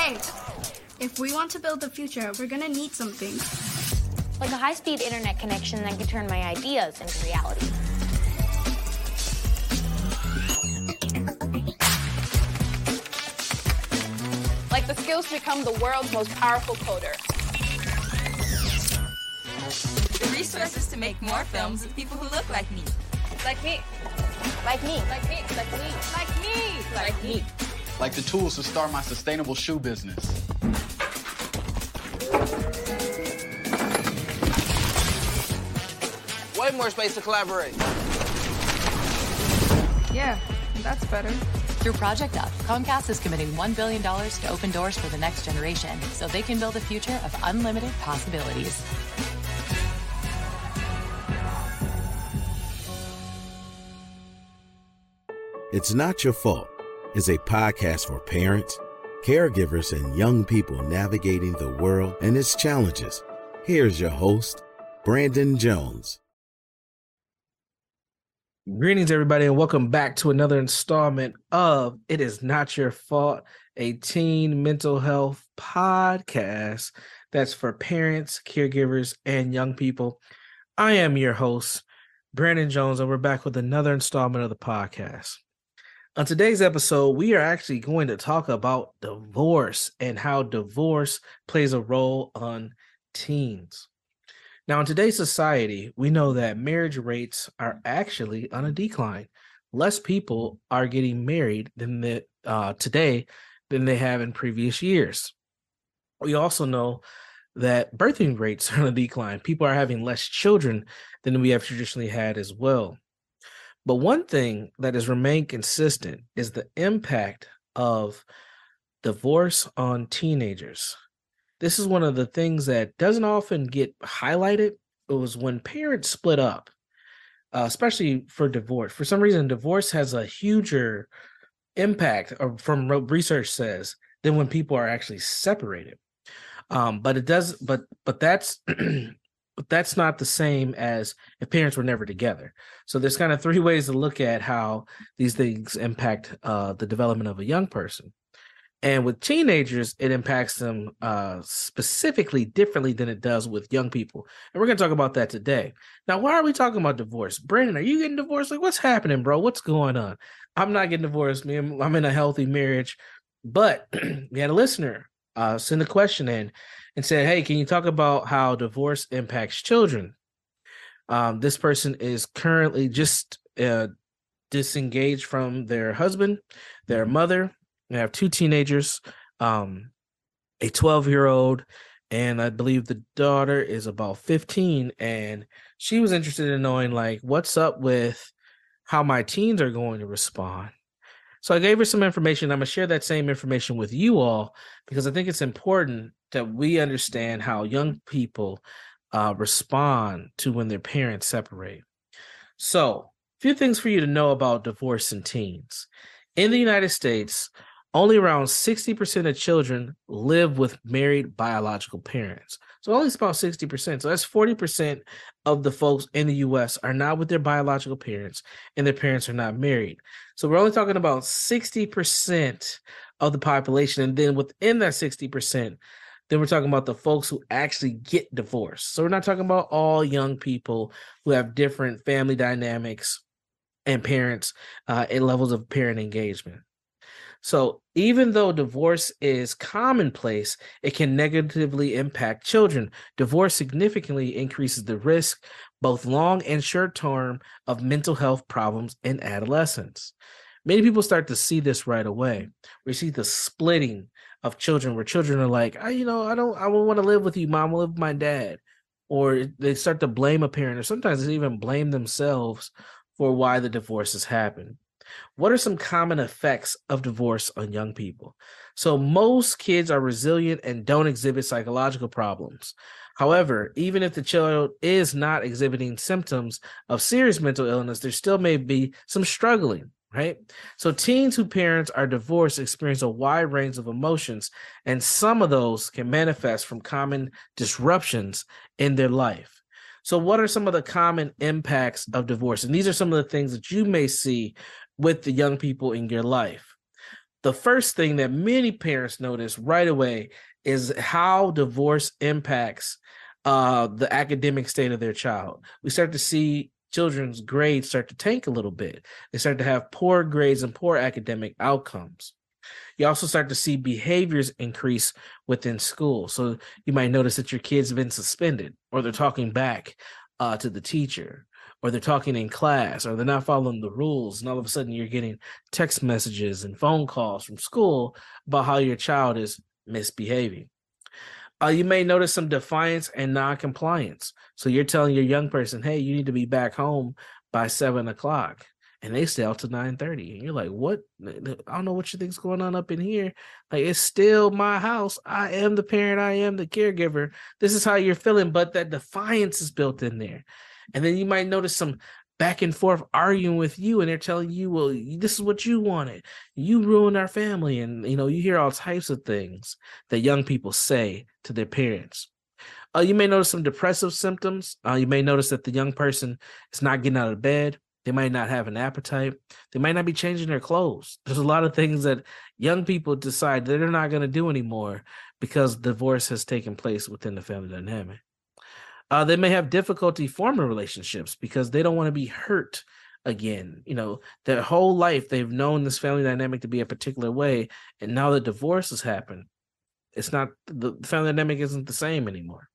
Hey, if we want to build the future, we're gonna need something. Like a high speed internet connection that can turn my ideas into reality. Like the skills to become the world's most powerful coder. The resources to make more films with people who look like me. Like me. Like me. Like me. Like me. Like me. Like me. Like the tools to start my sustainable shoe business. Way more space to collaborate. Yeah, that's better. Through Project Up, Comcast is committing $1 billion to open doors for the next generation so they can build a future of unlimited possibilities. It's Not Your Fault is a podcast for parents, caregivers, and young people navigating the world and its challenges. Here's your host, Brandon Jones. Greetings, everybody, and welcome back to another installment of It Is Not Your Fault, a teen mental health podcast that's for parents, caregivers, and young people. I am your host, Brandon Jones, and we're back with another installment of the podcast. On today's episode, we are actually going to talk about divorce and how divorce plays a role on teens. Now, in today's society, we know that marriage rates are actually on a decline. Less people are getting married than the, uh, today than they have in previous years. We also know that birthing rates are on a decline. People are having less children than we have traditionally had as well. But one thing that has remained consistent is the impact of divorce on teenagers. This is one of the things that doesn't often get highlighted. It was when parents split up, uh, especially for divorce. For some reason, divorce has a huger impact, or from research says, than when people are actually separated. Um, but it does, but but that's but that's not the same as if parents were never together. So there's kind of three ways to look at how these things impact uh, the development of a young person. And with teenagers, it impacts them uh, specifically differently than it does with young people. And we're going to talk about that today. Now, why are we talking about divorce? Brandon, are you getting divorced? Like, what's happening, bro? What's going on? I'm not getting divorced. Me, I'm in a healthy marriage. But we had a listener uh, send a question in and said, Hey, can you talk about how divorce impacts children? Um, this person is currently just uh, disengaged from their husband, their mother. They have two teenagers, um, a 12 year old, and I believe the daughter is about 15. And she was interested in knowing, like, what's up with how my teens are going to respond. So I gave her some information. I'm gonna share that same information with you all because I think it's important that we understand how young people uh, respond to when their parents separate. So, a few things for you to know about divorce and teens. In the United States, only around 60% of children live with married biological parents. So only about 60%. So that's 40% of the folks in the US are not with their biological parents and their parents are not married. So we're only talking about 60% of the population. And then within that 60%, then we're talking about the folks who actually get divorced. So we're not talking about all young people who have different family dynamics and parents uh, and levels of parent engagement. So even though divorce is commonplace, it can negatively impact children. Divorce significantly increases the risk, both long and short term, of mental health problems in adolescence. Many people start to see this right away. We see the splitting of children where children are like, I, you know, I don't, I don't want to live with you, mom. I live with my dad. Or they start to blame a parent, or sometimes they even blame themselves for why the divorce has happened. What are some common effects of divorce on young people? So, most kids are resilient and don't exhibit psychological problems. However, even if the child is not exhibiting symptoms of serious mental illness, there still may be some struggling right? So teens whose parents are divorced experience a wide range of emotions, and some of those can manifest from common disruptions in their life. So, what are some of the common impacts of divorce? And these are some of the things that you may see with the young people in your life. the first thing that many parents notice right away is how divorce impacts uh, the academic state of their child. We start to see children's grades start to tank a little bit. They start to have poor grades and poor academic outcomes. You also start to see behaviors increase within school. So you might notice that your kids have been suspended or they're talking back uh, to the teacher or they're talking in class or they're not following the rules. And all of a sudden you're getting text messages and phone calls from school about how your child is misbehaving. Uh, you may notice some defiance and non-compliance. So you're telling your young person, "Hey, you need to be back home by seven o'clock," and they out to nine thirty, and you're like, "What? I don't know what you think's going on up in here. Like, it's still my house. I am the parent. I am the caregiver. This is how you're feeling." But that defiance is built in there, and then you might notice some back and forth arguing with you and they're telling you well this is what you wanted you ruined our family and you know you hear all types of things that young people say to their parents uh, you may notice some depressive symptoms uh, you may notice that the young person is not getting out of bed they might not have an appetite they might not be changing their clothes there's a lot of things that young people decide they're not going to do anymore because divorce has taken place within the family dynamic uh, they may have difficulty forming relationships because they don't want to be hurt again. You know, their whole life they've known this family dynamic to be a particular way, and now the divorce has happened. It's not the family dynamic isn't the same anymore.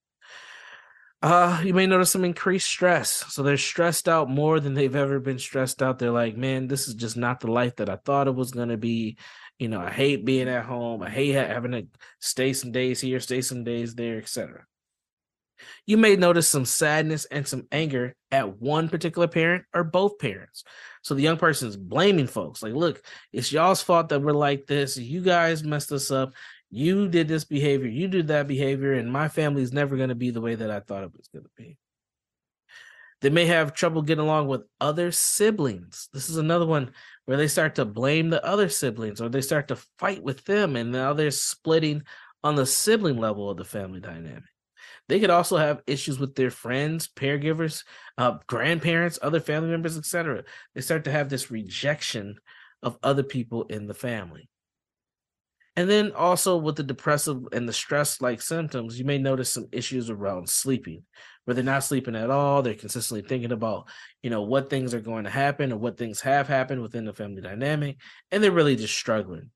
Uh, you may notice some increased stress. So they're stressed out more than they've ever been stressed out. They're like, man, this is just not the life that I thought it was gonna be. You know, I hate being at home. I hate having to stay some days here, stay some days there, etc. You may notice some sadness and some anger at one particular parent or both parents. So the young person is blaming folks like, look, it's y'all's fault that we're like this. You guys messed us up. You did this behavior, you did that behavior, and my family is never going to be the way that I thought it was going to be. They may have trouble getting along with other siblings. This is another one where they start to blame the other siblings or they start to fight with them, and now they're splitting on the sibling level of the family dynamic. They could also have issues with their friends, caregivers, uh, grandparents, other family members, etc. They start to have this rejection of other people in the family. And then also with the depressive and the stress like symptoms, you may notice some issues around sleeping, where they're not sleeping at all. They're consistently thinking about, you know, what things are going to happen or what things have happened within the family dynamic, and they're really just struggling.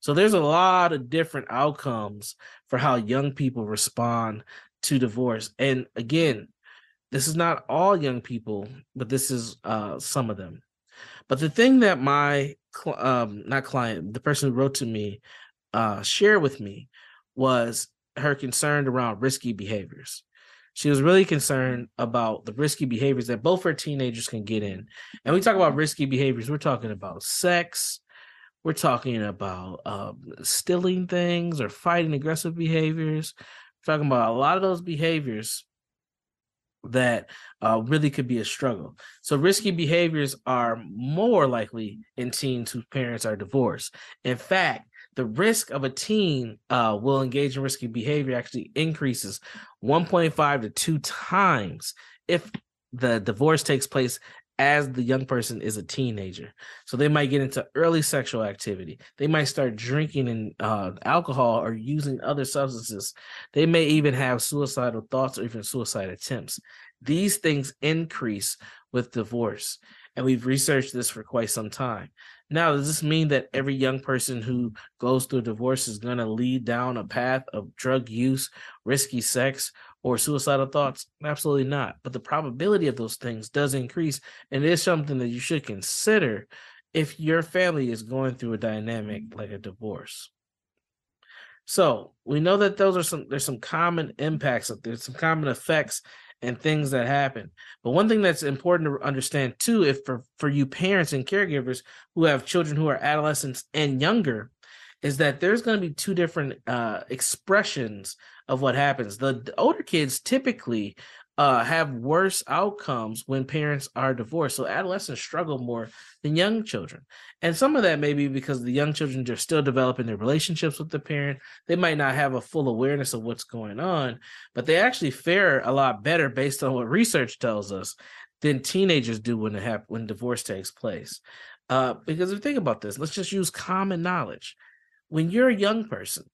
So there's a lot of different outcomes for how young people respond to divorce. And again, this is not all young people, but this is uh, some of them. But the thing that my um, not client, the person who wrote to me, uh, shared with me was her concern around risky behaviors. She was really concerned about the risky behaviors that both her teenagers can get in. And we talk about risky behaviors, we're talking about sex, we're talking about um, stealing things or fighting aggressive behaviors talking about a lot of those behaviors that uh, really could be a struggle. So risky behaviors are more likely in teens whose parents are divorced. In fact, the risk of a teen uh, will engage in risky behavior actually increases 1.5 to 2 times if the divorce takes place as the young person is a teenager. So they might get into early sexual activity. They might start drinking and uh, alcohol or using other substances. They may even have suicidal thoughts or even suicide attempts. These things increase with divorce. And we've researched this for quite some time. Now, does this mean that every young person who goes through a divorce is going to lead down a path of drug use, risky sex, or suicidal thoughts? Absolutely not. But the probability of those things does increase. And it is something that you should consider if your family is going through a dynamic like a divorce. So we know that those are some there's some common impacts, there's some common effects and things that happen. But one thing that's important to understand too, if for, for you parents and caregivers who have children who are adolescents and younger, is that there's going to be two different uh, expressions of what happens. The, the older kids typically uh, have worse outcomes when parents are divorced. So adolescents struggle more than young children. And some of that may be because the young children are still developing their relationships with the parent. They might not have a full awareness of what's going on, but they actually fare a lot better based on what research tells us than teenagers do when when divorce takes place. Uh, because if you think about this, let's just use common knowledge. When you're a young person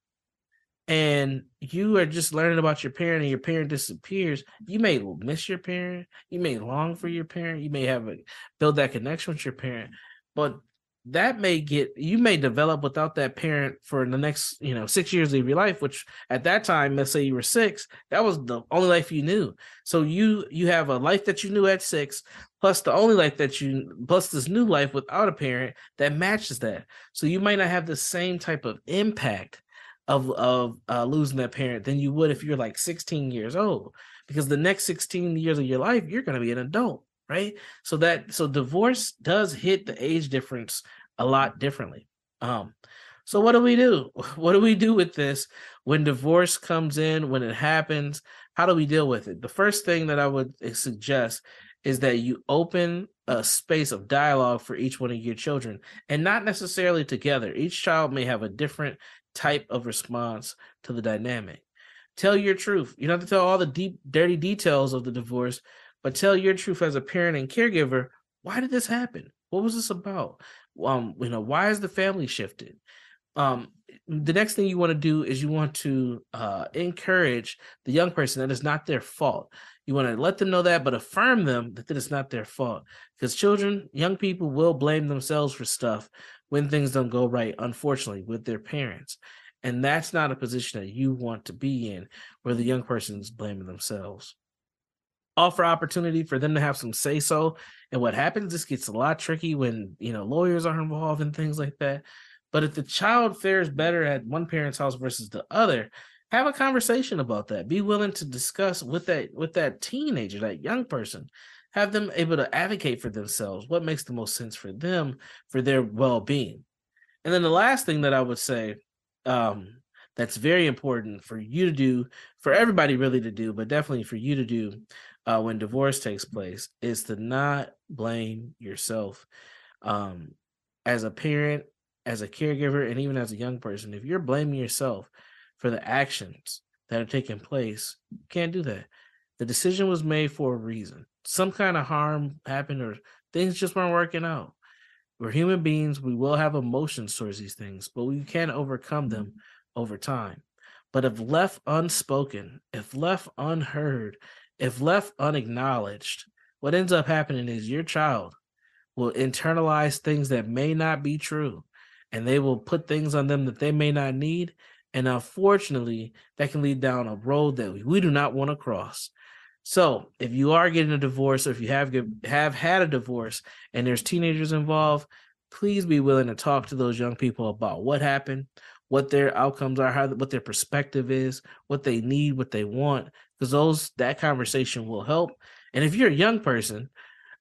and you are just learning about your parent and your parent disappears, you may miss your parent, you may long for your parent, you may have a build that connection with your parent, but that may get you may develop without that parent for the next you know six years of your life which at that time let's say you were six that was the only life you knew. So you you have a life that you knew at six plus the only life that you plus this new life without a parent that matches that. So you might not have the same type of impact of of uh, losing that parent than you would if you're like 16 years old because the next 16 years of your life you're going to be an adult right? So that so divorce does hit the age difference a lot differently. Um, so what do we do? What do we do with this when divorce comes in, when it happens? How do we deal with it? The first thing that I would eh, suggest is that you open a space of dialogue for each one of your children and not necessarily together. Each child may have a different type of response to the dynamic. Tell your truth. You don't have to tell all the deep, dirty details of the divorce, but tell your truth as a parent and caregiver. Why did this happen? What was this about? Um, you know, why is the family shifted? Um, the next thing you want to do is you want to uh, encourage the young person that it's not their fault. You want to let them know that, but affirm them that, it's not their fault. Because children, young people will blame themselves for stuff when things don't go right, unfortunately, with their parents. And that's not a position that you want to be in where the young person is blaming themselves offer opportunity for them to have some say so. And what happens, this gets a lot tricky when you know lawyers are involved and things like that. But if the child fares better at one parent's house versus the other, have a conversation about that. Be willing to discuss with that with that teenager, that young person. Have them able to advocate for themselves. What makes the most sense for them for their well-being. And then the last thing that I would say um, that's very important for you to do, for everybody really to do, but definitely for you to do uh, when divorce takes place is to not blame yourself. Um, as a parent, as a caregiver, and even as a young person, if you're blaming yourself for the actions that are taking place, you can't do that. The decision was made for a reason. Some kind of harm happened, or things just weren't working out. We're human beings. We will have emotions towards these things, but we can overcome them mm-hmm. over time. But if left unspoken, if left unheard, if left unacknowledged, what ends up happening is your child will internalize things that may not be true and they will put things on them that they may not need. And unfortunately, that can lead down a road that we, we do not want to cross. So, if you are getting a divorce or if you have have had a divorce and there's teenagers involved, please be willing to talk to those young people about what happened, what their outcomes are, how what their perspective is, what they need, what they want, because those that conversation will help. And if you're a young person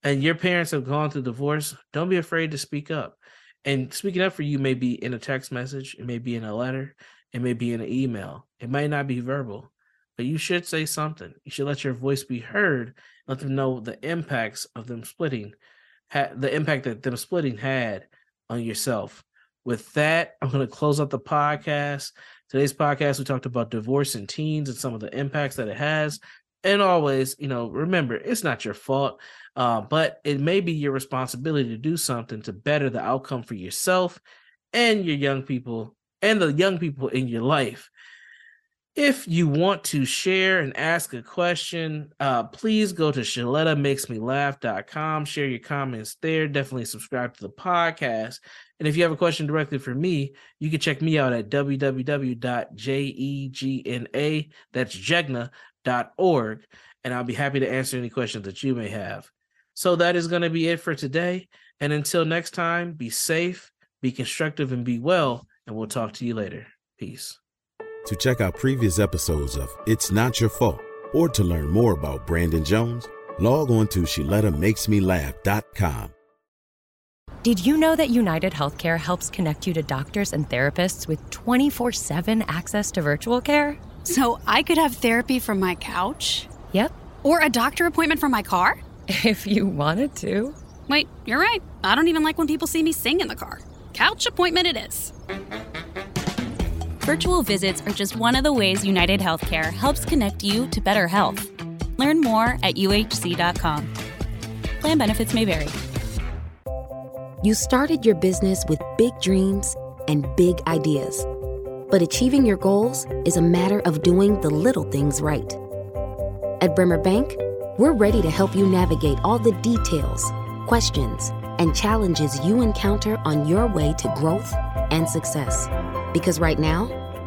and your parents have gone through divorce, don't be afraid to speak up. And speaking up for you may be in a text message, it may be in a letter, it may be in an email, it might not be verbal, but you should say something. You should let your voice be heard, let them know the impacts of them splitting, ha- the impact that them splitting had on yourself with that, I'm going to close out the podcast. Today's podcast, we talked about divorce and teens and some of the impacts that it has. And always, you know, remember, it's not your fault, uh, but it may be your responsibility to do something to better the outcome for yourself and your young people and the young people in your life. If you want to share and ask a question, uh, please go to ShalettaMakesMeLaugh.com. Share your comments there. Definitely subscribe to the podcast. And if you have a question directly for me, you can check me out at www.jegna, that's and I'll be happy to answer any questions that you may have. So that is going to be it for today. And until next time, be safe, be constructive, and be well. And we'll talk to you later. Peace. To check out previous episodes of It's Not Your Fault or to learn more about Brandon Jones, log on to ShalettaMakesMeLaugh.com. Did you know that United Healthcare helps connect you to doctors and therapists with 24 7 access to virtual care? So I could have therapy from my couch? Yep. Or a doctor appointment from my car? If you wanted to. Wait, you're right. I don't even like when people see me sing in the car. Couch appointment it is. Virtual visits are just one of the ways United Healthcare helps connect you to better health. Learn more at uhc.com. Plan benefits may vary. You started your business with big dreams and big ideas. But achieving your goals is a matter of doing the little things right. At Bremer Bank, we're ready to help you navigate all the details, questions, and challenges you encounter on your way to growth and success. Because right now,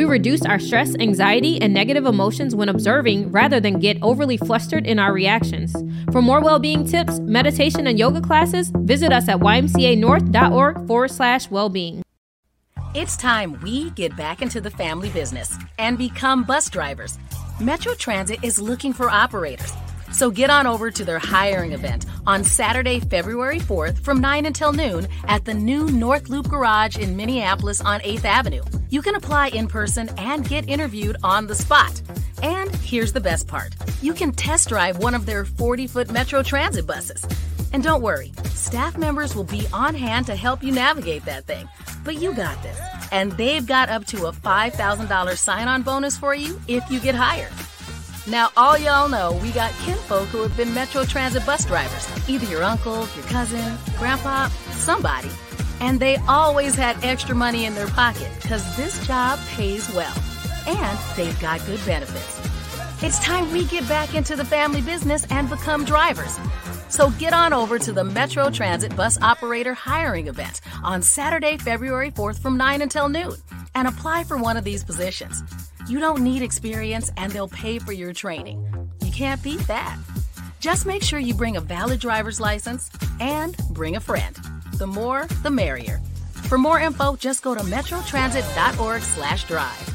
We reduce our stress, anxiety, and negative emotions when observing rather than get overly flustered in our reactions. For more well being tips, meditation, and yoga classes, visit us at ymcanorth.org forward slash well being. It's time we get back into the family business and become bus drivers. Metro Transit is looking for operators. So get on over to their hiring event on Saturday, February 4th from 9 until noon at the new North Loop Garage in Minneapolis on 8th Avenue. You can apply in person and get interviewed on the spot. And here's the best part you can test drive one of their 40 foot Metro Transit buses. And don't worry, staff members will be on hand to help you navigate that thing. But you got this. And they've got up to a $5,000 sign on bonus for you if you get hired. Now, all y'all know we got kinfolk who have been Metro Transit bus drivers, either your uncle, your cousin, grandpa, somebody. And they always had extra money in their pocket because this job pays well. And they've got good benefits. It's time we get back into the family business and become drivers. So get on over to the Metro Transit Bus Operator Hiring Event on Saturday, February 4th from 9 until noon and apply for one of these positions. You don't need experience and they'll pay for your training. You can't beat that. Just make sure you bring a valid driver's license and bring a friend. The more, the merrier. For more info, just go to metrotransit.org/drive.